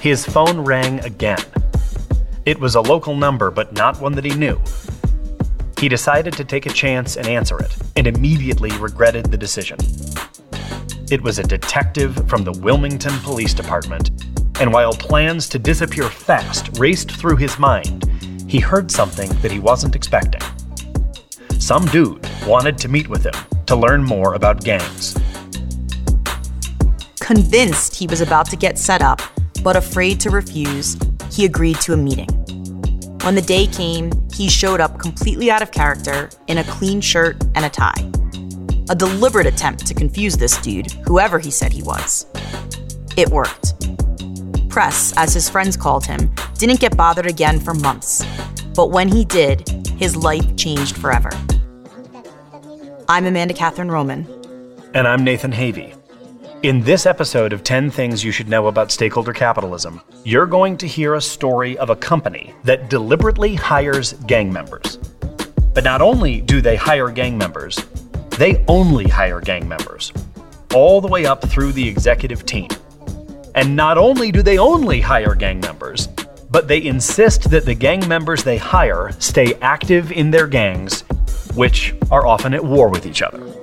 his phone rang again. It was a local number, but not one that he knew. He decided to take a chance and answer it, and immediately regretted the decision. It was a detective from the Wilmington Police Department, and while plans to disappear fast raced through his mind, he heard something that he wasn't expecting. Some dude wanted to meet with him to learn more about gangs. Convinced he was about to get set up, but afraid to refuse, he agreed to a meeting. When the day came, he showed up completely out of character in a clean shirt and a tie. A deliberate attempt to confuse this dude, whoever he said he was. It worked. Press, as his friends called him, didn't get bothered again for months. But when he did, his life changed forever. I'm Amanda Catherine Roman. And I'm Nathan Havey. In this episode of 10 Things You Should Know About Stakeholder Capitalism, you're going to hear a story of a company that deliberately hires gang members. But not only do they hire gang members, they only hire gang members, all the way up through the executive team. And not only do they only hire gang members, but they insist that the gang members they hire stay active in their gangs, which are often at war with each other.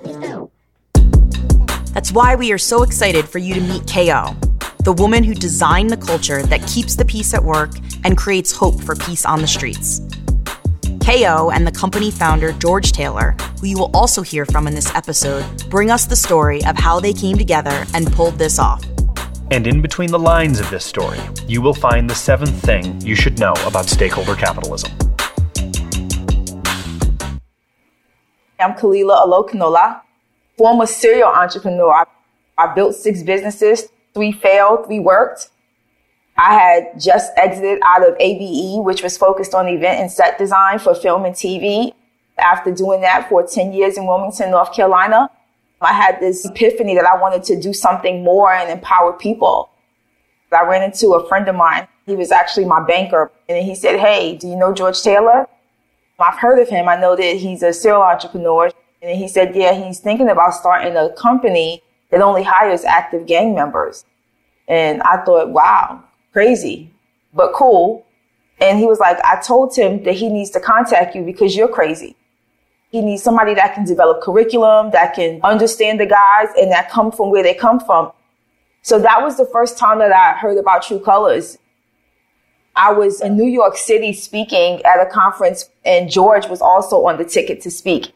That's why we are so excited for you to meet KO, the woman who designed the culture that keeps the peace at work and creates hope for peace on the streets. KO and the company founder George Taylor, who you will also hear from in this episode, bring us the story of how they came together and pulled this off. And in between the lines of this story, you will find the seventh thing you should know about stakeholder capitalism. I'm Khalilah Olokunola, former serial entrepreneur. I, I built six businesses, three failed, three worked. I had just exited out of ABE, which was focused on event and set design for film and TV. After doing that for 10 years in Wilmington, North Carolina, I had this epiphany that I wanted to do something more and empower people. I ran into a friend of mine. He was actually my banker. And he said, Hey, do you know George Taylor? I've heard of him. I know that he's a serial entrepreneur. And he said, yeah, he's thinking about starting a company that only hires active gang members. And I thought, wow, crazy, but cool. And he was like, I told him that he needs to contact you because you're crazy. He needs somebody that can develop curriculum, that can understand the guys and that come from where they come from. So that was the first time that I heard about True Colors. I was in New York City speaking at a conference and George was also on the ticket to speak.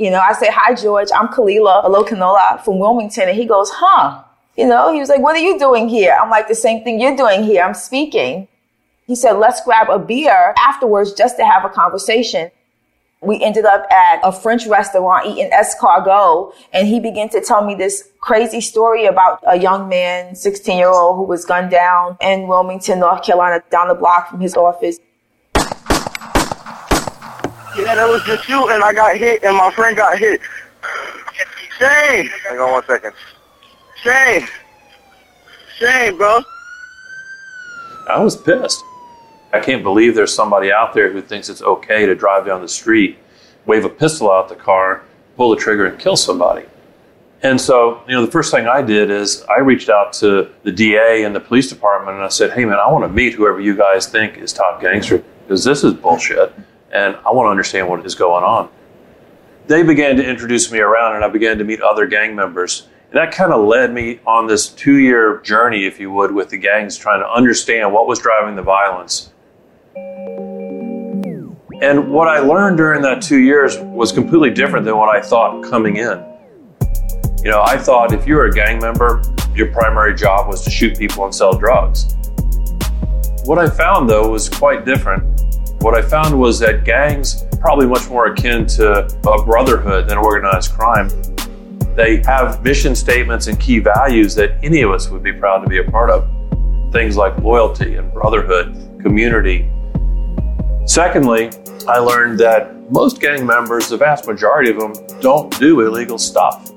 You know, I say, hi, George. I'm Khalilah Olokunola from Wilmington. And he goes, huh? You know, he was like, what are you doing here? I'm like, the same thing you're doing here. I'm speaking. He said, let's grab a beer afterwards just to have a conversation. We ended up at a French restaurant eating escargot and he began to tell me this crazy story about a young man, 16 year old who was gunned down in Wilmington, North Carolina, down the block from his office. Yeah, that was the shooting. I got hit and my friend got hit. Shane! Hang on one second. Shane! Shane, bro. I was pissed. I can't believe there's somebody out there who thinks it's okay to drive down the street, wave a pistol out the car, pull the trigger, and kill somebody. And so, you know, the first thing I did is I reached out to the DA and the police department and I said, hey, man, I want to meet whoever you guys think is top gangster because this is bullshit and I want to understand what is going on. They began to introduce me around, and I began to meet other gang members. And that kind of led me on this two year journey, if you would, with the gangs, trying to understand what was driving the violence. And what I learned during that two years was completely different than what I thought coming in. You know, I thought if you were a gang member, your primary job was to shoot people and sell drugs. What I found, though, was quite different. What I found was that gangs probably much more akin to a brotherhood than organized crime. They have mission statements and key values that any of us would be proud to be a part of. Things like loyalty and brotherhood, community. Secondly, I learned that most gang members, the vast majority of them, don't do illegal stuff.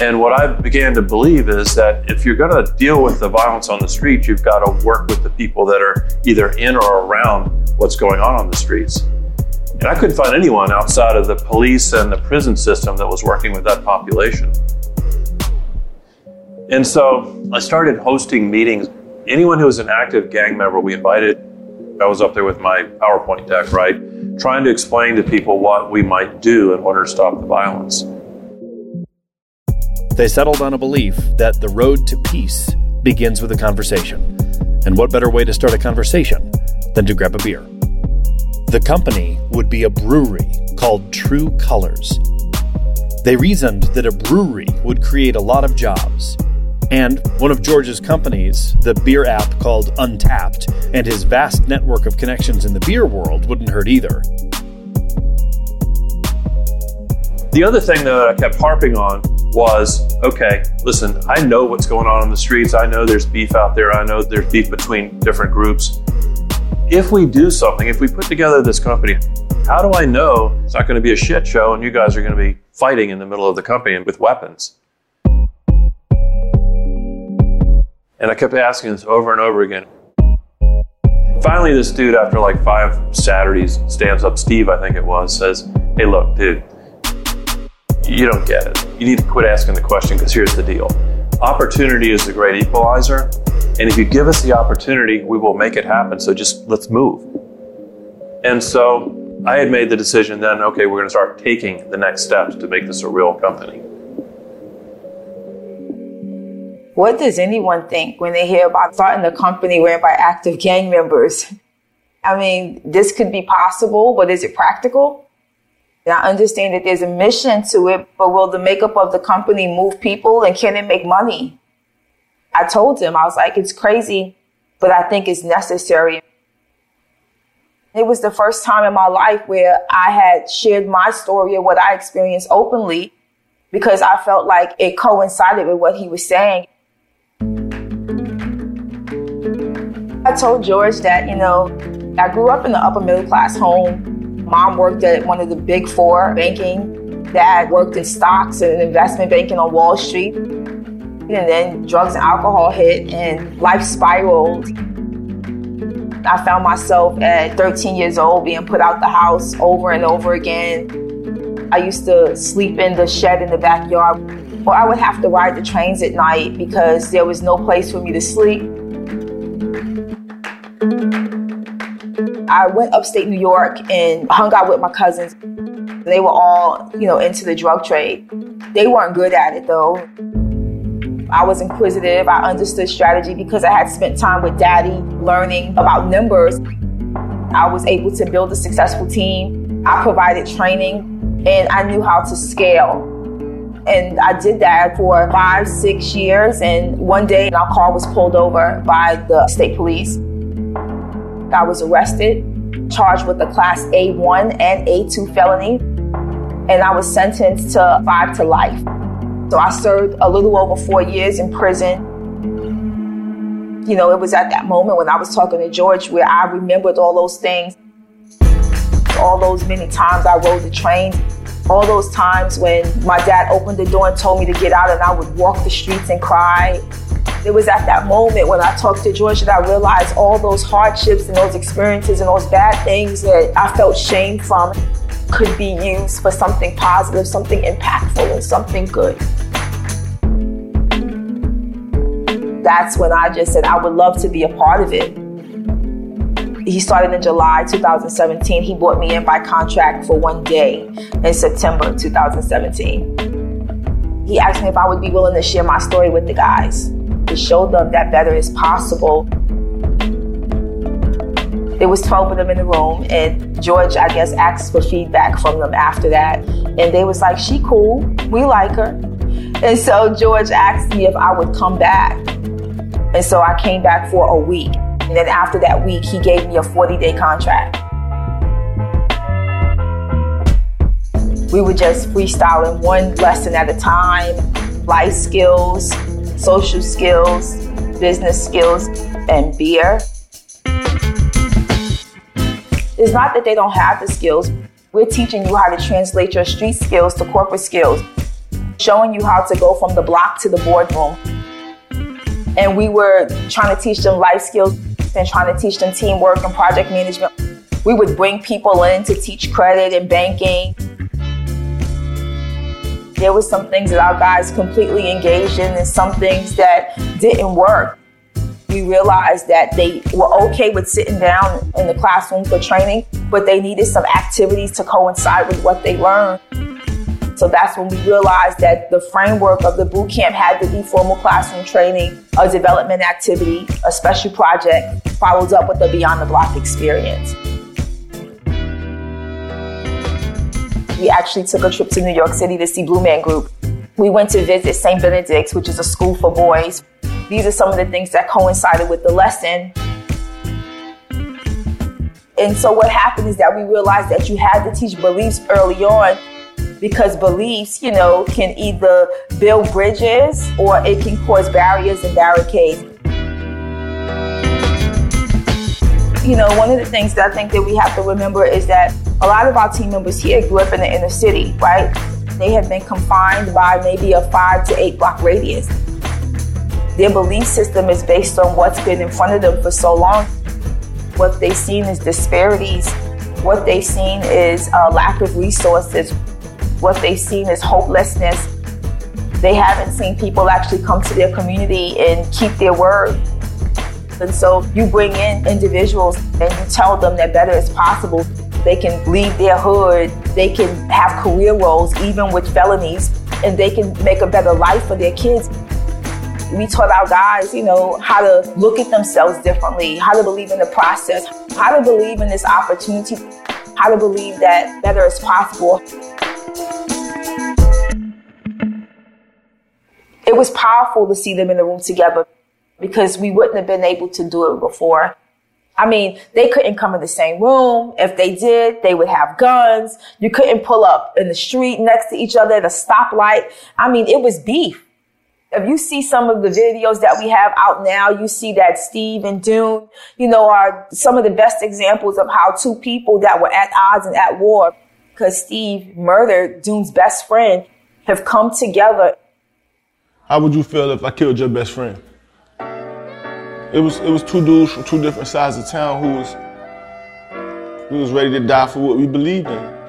And what I began to believe is that if you're going to deal with the violence on the streets, you've got to work with the people that are either in or around what's going on on the streets. And I couldn't find anyone outside of the police and the prison system that was working with that population. And so I started hosting meetings. Anyone who was an active gang member, we invited. I was up there with my PowerPoint deck, right? Trying to explain to people what we might do in order to stop the violence. They settled on a belief that the road to peace begins with a conversation. And what better way to start a conversation than to grab a beer? The company would be a brewery called True Colors. They reasoned that a brewery would create a lot of jobs. And one of George's companies, the beer app called Untappd, and his vast network of connections in the beer world wouldn't hurt either. The other thing that I kept harping on was okay, listen, I know what's going on in the streets. I know there's beef out there. I know there's beef between different groups. If we do something, if we put together this company, how do I know it's not going to be a shit show and you guys are going to be fighting in the middle of the company with weapons? And I kept asking this over and over again. Finally, this dude, after like five Saturdays, stands up, Steve, I think it was, says, Hey, look, dude, you don't get it. You need to quit asking the question because here's the deal opportunity is the great equalizer. And if you give us the opportunity, we will make it happen. So just let's move. And so I had made the decision then okay, we're going to start taking the next steps to make this a real company. What does anyone think when they hear about starting a company ran by active gang members? I mean, this could be possible, but is it practical? I understand that there's a mission to it, but will the makeup of the company move people and can it make money? I told him, I was like, it's crazy, but I think it's necessary. It was the first time in my life where I had shared my story of what I experienced openly because I felt like it coincided with what he was saying. I told George that, you know, I grew up in the upper middle class home Mom worked at one of the big four banking. Dad worked in stocks and investment banking on Wall Street. And then drugs and alcohol hit and life spiraled. I found myself at 13 years old being put out the house over and over again. I used to sleep in the shed in the backyard, or I would have to ride the trains at night because there was no place for me to sleep. I went upstate New York and hung out with my cousins. They were all, you know, into the drug trade. They weren't good at it though. I was inquisitive. I understood strategy because I had spent time with daddy learning about numbers. I was able to build a successful team. I provided training and I knew how to scale. And I did that for five, six years. And one day, our car was pulled over by the state police. I was arrested, charged with a class A1 and A2 felony, and I was sentenced to five to life. So I served a little over four years in prison. You know, it was at that moment when I was talking to George where I remembered all those things. All those many times I rode the train, all those times when my dad opened the door and told me to get out and I would walk the streets and cry. It was at that moment when I talked to George that I realized all those hardships and those experiences and those bad things that I felt shame from could be used for something positive, something impactful, and something good. That's when I just said I would love to be a part of it. He started in July 2017. He brought me in by contract for one day in September 2017. He asked me if I would be willing to share my story with the guys to show them that better is possible. There was 12 of them in the room, and George, I guess, asked for feedback from them after that. And they was like, she cool, we like her. And so George asked me if I would come back. And so I came back for a week. And then after that week, he gave me a 40 day contract. We were just freestyling one lesson at a time, life skills, social skills, business skills, and beer. It's not that they don't have the skills. We're teaching you how to translate your street skills to corporate skills, showing you how to go from the block to the boardroom. And we were trying to teach them life skills and trying to teach them teamwork and project management. We would bring people in to teach credit and banking There were some things that our guys completely engaged in and some things that didn't work. We realized that they were okay with sitting down in the classroom for training, but they needed some activities to coincide with what they learned. So that's when we realized that the framework of the boot camp had to be formal classroom training, a development activity, a special project, followed up with a beyond the block experience. We actually took a trip to New York City to see Blue Man Group. We went to visit St. Benedict's, which is a school for boys. These are some of the things that coincided with the lesson. And so what happened is that we realized that you had to teach beliefs early on because beliefs, you know, can either build bridges or it can cause barriers and barricades. You know, one of the things that I think that we have to remember is that a lot of our team members here grew up in the inner city, right? They have been confined by maybe a five to eight block radius. Their belief system is based on what's been in front of them for so long. What they've seen is disparities. What they've seen is a lack of resources. What they've seen is hopelessness. They haven't seen people actually come to their community and keep their word. And so you bring in individuals and you tell them that better is possible. They can leave their hood, they can have career roles, even with felonies, and they can make a better life for their kids. We taught our guys, you know, how to look at themselves differently, how to believe in the process, how to believe in this opportunity, how to believe that better is possible. It was powerful to see them in the room together because we wouldn't have been able to do it before. I mean, they couldn't come in the same room. If they did, they would have guns. You couldn't pull up in the street next to each other at a stoplight. I mean, it was beef. If you see some of the videos that we have out now, you see that Steve and Dune, you know, are some of the best examples of how two people that were at odds and at war, because Steve murdered Dune's best friend, have come together how would you feel if I killed your best friend? It was it was two dudes from two different sides of town who was who was ready to die for what we believed in.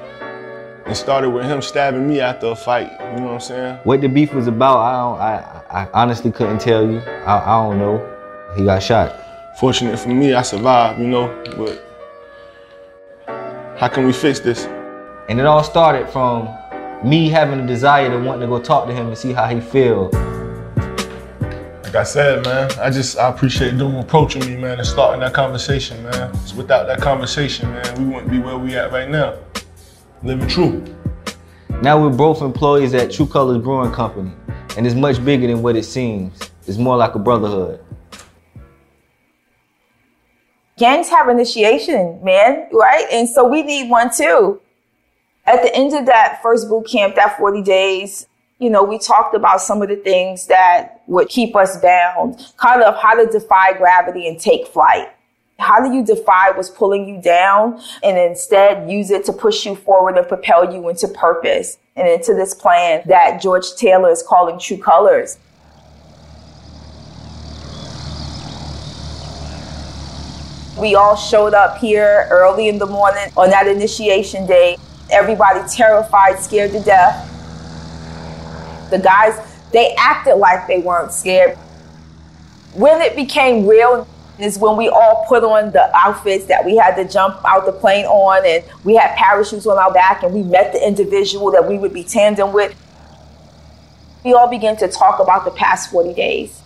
It started with him stabbing me after a fight. You know what I'm saying? What the beef was about, I don't, I, I honestly couldn't tell you. I, I don't know. He got shot. Fortunate for me, I survived. You know, but how can we fix this? And it all started from me having a desire to want to go talk to him and see how he feel. Like I said, man, I just I appreciate them approaching me, man, and starting that conversation, man. without that conversation, man, we wouldn't be where we at right now. Living true. Now we're both employees at True Colors Brewing Company, and it's much bigger than what it seems. It's more like a brotherhood. Gangs have initiation, man, right? And so we need one too. At the end of that first boot camp, that 40 days, you know, we talked about some of the things that would keep us bound, kind of how to defy gravity and take flight. How do you defy what's pulling you down and instead use it to push you forward and propel you into purpose and into this plan that George Taylor is calling True Colors? We all showed up here early in the morning on that initiation day. Everybody terrified, scared to death. The guys, they acted like they weren't scared. When it became real is when we all put on the outfits that we had to jump out the plane on and we had parachutes on our back and we met the individual that we would be tandem with. We all began to talk about the past 40 days,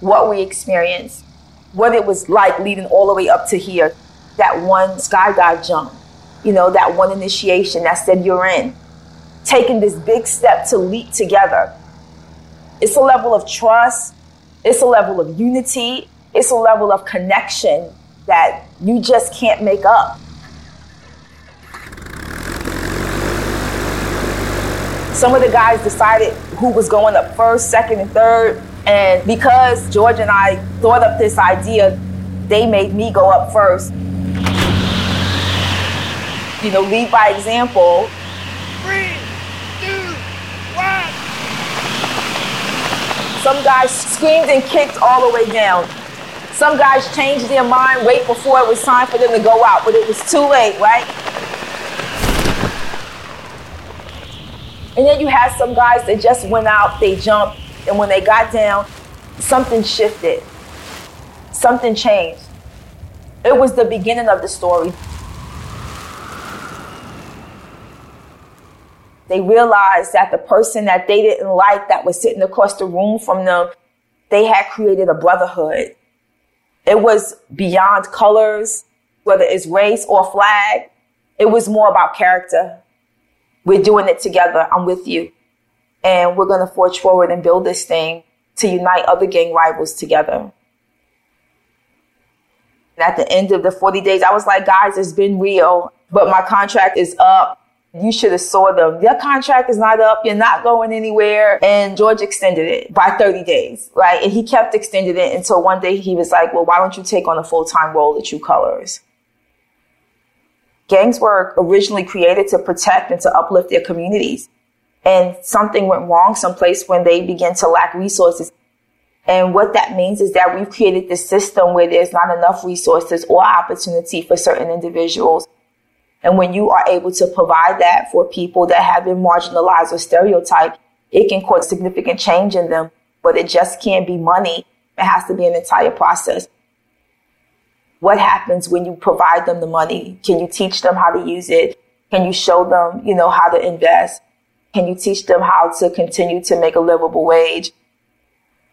what we experienced, what it was like leading all the way up to here, that one skydive jump, you know, that one initiation that said you're in taking this big step to leap together. It's a level of trust, it's a level of unity, it's a level of connection that you just can't make up. Some of the guys decided who was going up first, second, and third. And because George and I thought up this idea, they made me go up first. You know, lead by example. Some guys screamed and kicked all the way down. Some guys changed their mind way before it was time for them to go out, but it was too late, right? And then you had some guys that just went out, they jumped, and when they got down, something shifted. Something changed. It was the beginning of the story. They realized that the person that they didn't like that was sitting across the room from them, they had created a brotherhood. It was beyond colors, whether it's race or flag. It was more about character. We're doing it together. I'm with you. And we're going to forge forward and build this thing to unite other gang rivals together. And at the end of the 40 days, I was like, guys, it's been real, but my contract is up. You should have saw them. Your contract is not up. You're not going anywhere. And George extended it by 30 days, right? And he kept extending it until one day he was like, well, why don't you take on a full-time role at True Colors? Gangs were originally created to protect and to uplift their communities. And something went wrong someplace when they began to lack resources. And what that means is that we've created this system where there's not enough resources or opportunity for certain individuals and when you are able to provide that for people that have been marginalized or stereotyped, it can cause significant change in them, but it just can't be money. It has to be an entire process. What happens when you provide them the money? Can you teach them how to use it? Can you show them, you know, how to invest? Can you teach them how to continue to make a livable wage?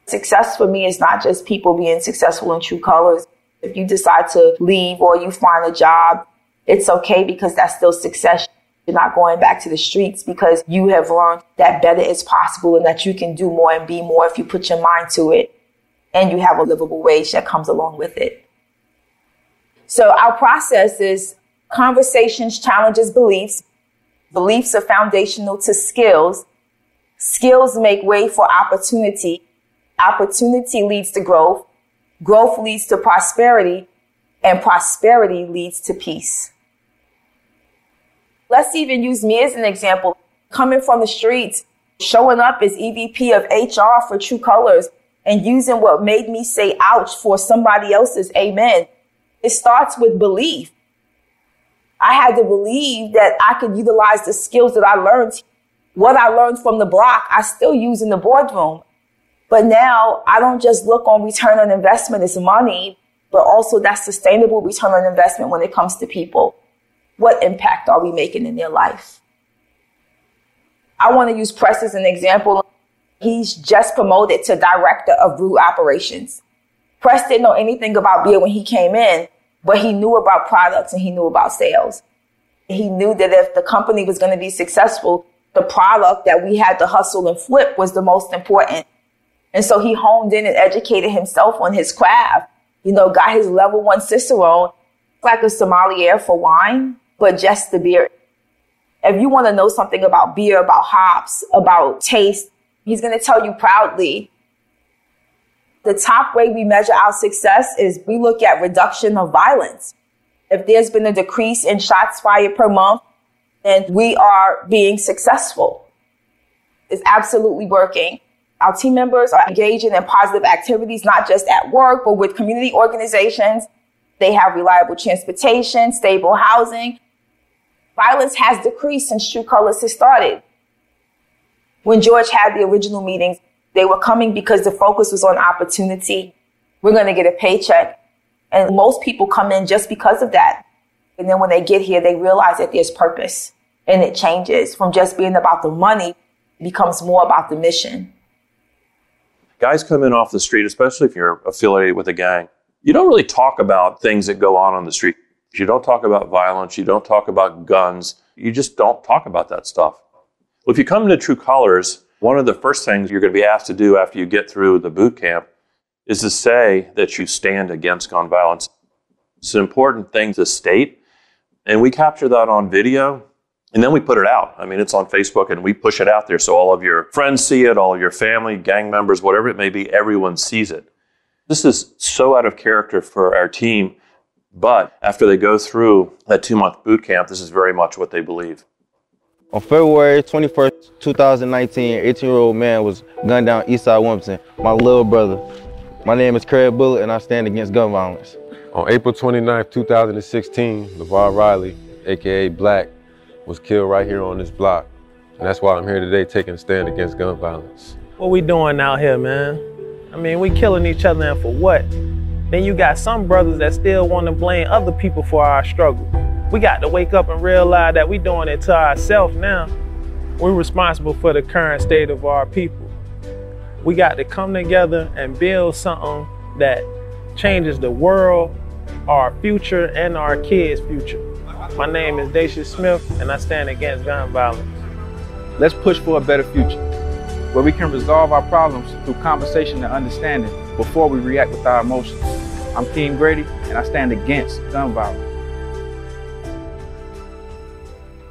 Success for me is not just people being successful in true colors. If you decide to leave or you find a job it's okay because that's still success. You're not going back to the streets because you have learned that better is possible and that you can do more and be more if you put your mind to it and you have a livable wage that comes along with it. So our process is conversations, challenges, beliefs. Beliefs are foundational to skills. Skills make way for opportunity. Opportunity leads to growth. Growth leads to prosperity and prosperity leads to peace. Let's even use me as an example. Coming from the streets, showing up as EVP of HR for True Colors and using what made me say ouch for somebody else's amen. It starts with belief. I had to believe that I could utilize the skills that I learned. What I learned from the block, I still use in the boardroom. But now I don't just look on return on investment as money, but also that sustainable return on investment when it comes to people what impact are we making in their life? I want to use Press as an example. He's just promoted to director of brew operations. Press didn't know anything about beer when he came in, but he knew about products and he knew about sales. He knew that if the company was going to be successful, the product that we had to hustle and flip was the most important. And so he honed in and educated himself on his craft, you know, got his level one Cicerone, like a sommelier for wine but just the beer. If you want to know something about beer, about hops, about taste, he's going to tell you proudly. The top way we measure our success is we look at reduction of violence. If there's been a decrease in shots fired per month, then we are being successful. It's absolutely working. Our team members are engaging in positive activities, not just at work, but with community organizations. They have reliable transportation, stable housing, Violence has decreased since True Colors has started. When George had the original meetings, they were coming because the focus was on opportunity. We're going to get a paycheck. And most people come in just because of that. And then when they get here, they realize that there's purpose and it changes from just being about the money becomes more about the mission. Guys come in off the street, especially if you're affiliated with a gang. You don't really talk about things that go on on the street. You don't talk about violence. You don't talk about guns. You just don't talk about that stuff. Well, if you come to True Colors, one of the first things you're going to be asked to do after you get through the boot camp is to say that you stand against gun violence. It's an important thing to state. And we capture that on video and then we put it out. I mean, it's on Facebook and we push it out there so all of your friends see it, all of your family, gang members, whatever it may be, everyone sees it. This is so out of character for our team but after they go through that two month boot camp, this is very much what they believe. On February 21st, 2019, 18 year old man was gunned down Eastside Wilmington, my little brother. My name is Craig Bullet, and I stand against gun violence. On April 29th, 2016, LeVar Riley, aka Black, was killed right here on this block. And that's why I'm here today taking a stand against gun violence. What we doing out here, man? I mean, we killing each other and for what? Then you got some brothers that still want to blame other people for our struggle. We got to wake up and realize that we doing it to ourselves now. We're responsible for the current state of our people. We got to come together and build something that changes the world, our future, and our kids' future. My name is Dacia Smith, and I stand against gun violence. Let's push for a better future, where we can resolve our problems through conversation and understanding before we react with our emotions. I'm Keem Grady, and I stand against gun violence.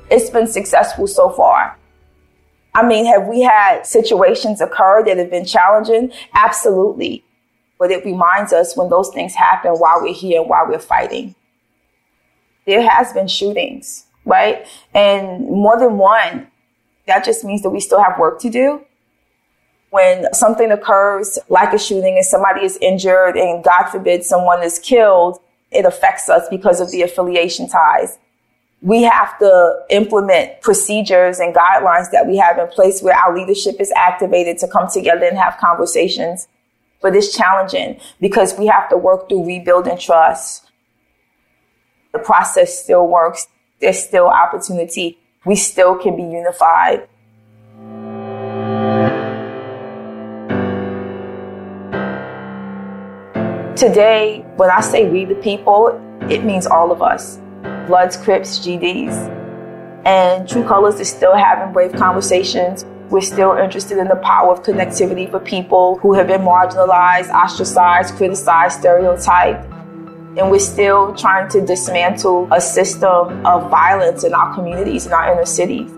It's been successful so far. I mean, have we had situations occur that have been challenging? Absolutely. But it reminds us when those things happen while we're here while we're fighting. There has been shootings, right? And more than one, that just means that we still have work to do. When something occurs, like a shooting, and somebody is injured, and God forbid someone is killed, it affects us because of the affiliation ties. We have to implement procedures and guidelines that we have in place where our leadership is activated to come together and have conversations. But it's challenging because we have to work through rebuilding trust. The process still works. There's still opportunity. We still can be unified. Today, when I say we the people, it means all of us. Bloods, Crips, GDs. And True Colors is still having brave conversations. We're still interested in the power of connectivity for people who have been marginalized, ostracized, criticized, stereotyped. And we're still trying to dismantle a system of violence in our communities, in our inner cities.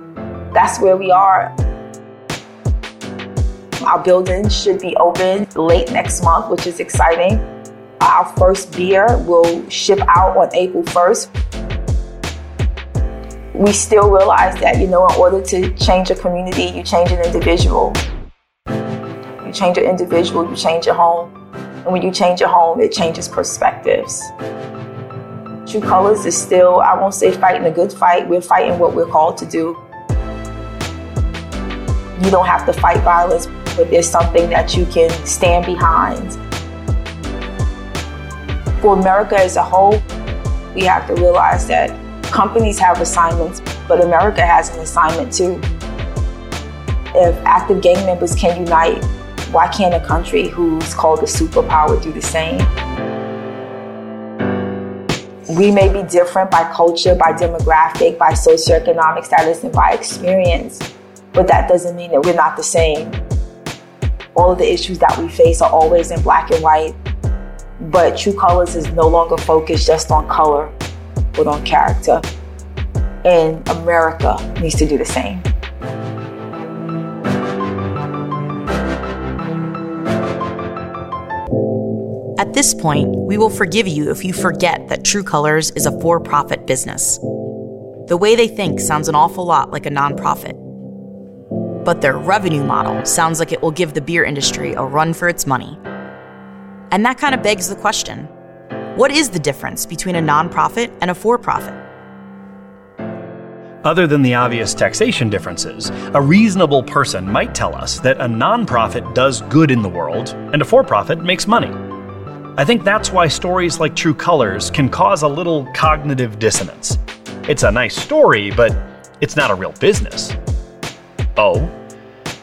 That's where we are. Our building should be open late next month, which is exciting. Our first beer will ship out on April 1st. We still realize that, you know, in order to change a community, you change an individual. You change an individual, you change your home. And when you change your home, it changes perspectives. True Colors is still, I won't say fighting a good fight, we're fighting what we're called to do. You don't have to fight violence, but there's something that you can stand behind. For America as a whole, we have to realize that companies have assignments, but America has an assignment too. If active gang members can unite, why can't a country who's called a superpower do the same? We may be different by culture, by demographic, by socioeconomic status, and by experience, but that doesn't mean that we're not the same. All of the issues that we face are always in black and white, but True Colors is no longer focused just on color, but on character. And America needs to do the same. At this point, we will forgive you if you forget that True Colors is a for profit business. The way they think sounds an awful lot like a nonprofit. But their revenue model sounds like it will give the beer industry a run for its money. And that kind of begs the question what is the difference between a nonprofit and a for profit? Other than the obvious taxation differences, a reasonable person might tell us that a nonprofit does good in the world and a for profit makes money. I think that's why stories like True Colors can cause a little cognitive dissonance. It's a nice story, but it's not a real business. Oh?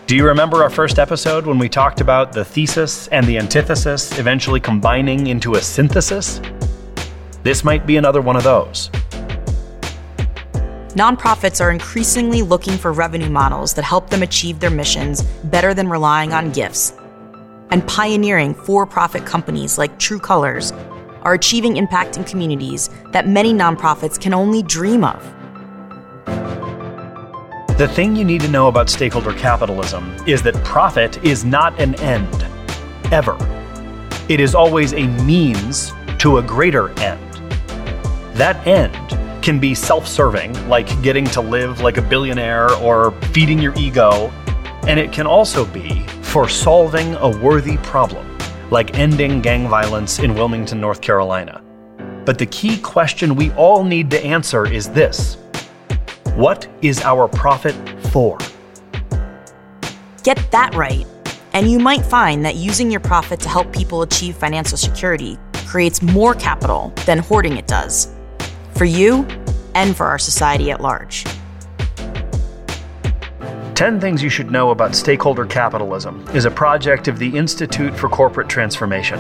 Do you remember our first episode when we talked about the thesis and the antithesis eventually combining into a synthesis? This might be another one of those. Nonprofits are increasingly looking for revenue models that help them achieve their missions better than relying on gifts. And pioneering for profit companies like True Colors are achieving impact in communities that many nonprofits can only dream of. The thing you need to know about stakeholder capitalism is that profit is not an end, ever. It is always a means to a greater end. That end can be self serving, like getting to live like a billionaire or feeding your ego, and it can also be for solving a worthy problem, like ending gang violence in Wilmington, North Carolina. But the key question we all need to answer is this What is our profit for? Get that right, and you might find that using your profit to help people achieve financial security creates more capital than hoarding it does. For you and for our society at large. 10 Things You Should Know About Stakeholder Capitalism is a project of the Institute for Corporate Transformation.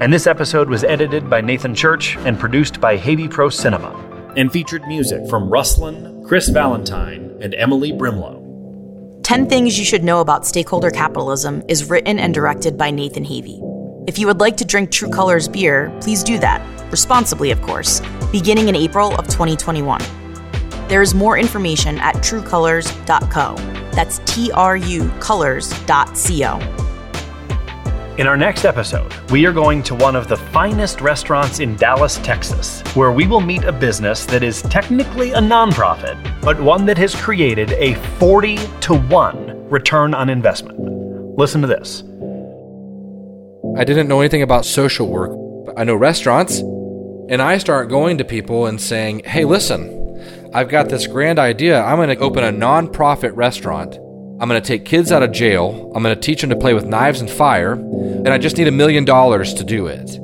And this episode was edited by Nathan Church and produced by Haiti Pro Cinema. And featured music from Rustlin, Chris Valentine, and Emily Brimlow. 10 Things You Should Know About Stakeholder Capitalism is written and directed by Nathan Havey. If you would like to drink True Colors beer, please do that, responsibly, of course, beginning in April of 2021. There is more information at trucolors.co. That's T R U colors.co. In our next episode, we are going to one of the finest restaurants in Dallas, Texas, where we will meet a business that is technically a nonprofit, but one that has created a 40 to 1 return on investment. Listen to this. I didn't know anything about social work, but I know restaurants, and I start going to people and saying, hey, listen, I've got this grand idea. I'm going to open a nonprofit restaurant. I'm going to take kids out of jail. I'm going to teach them to play with knives and fire. And I just need a million dollars to do it.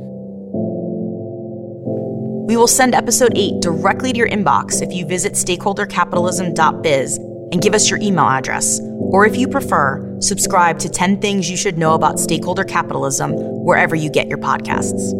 We will send episode 8 directly to your inbox if you visit stakeholdercapitalism.biz and give us your email address. Or if you prefer, subscribe to 10 Things You Should Know About Stakeholder Capitalism wherever you get your podcasts.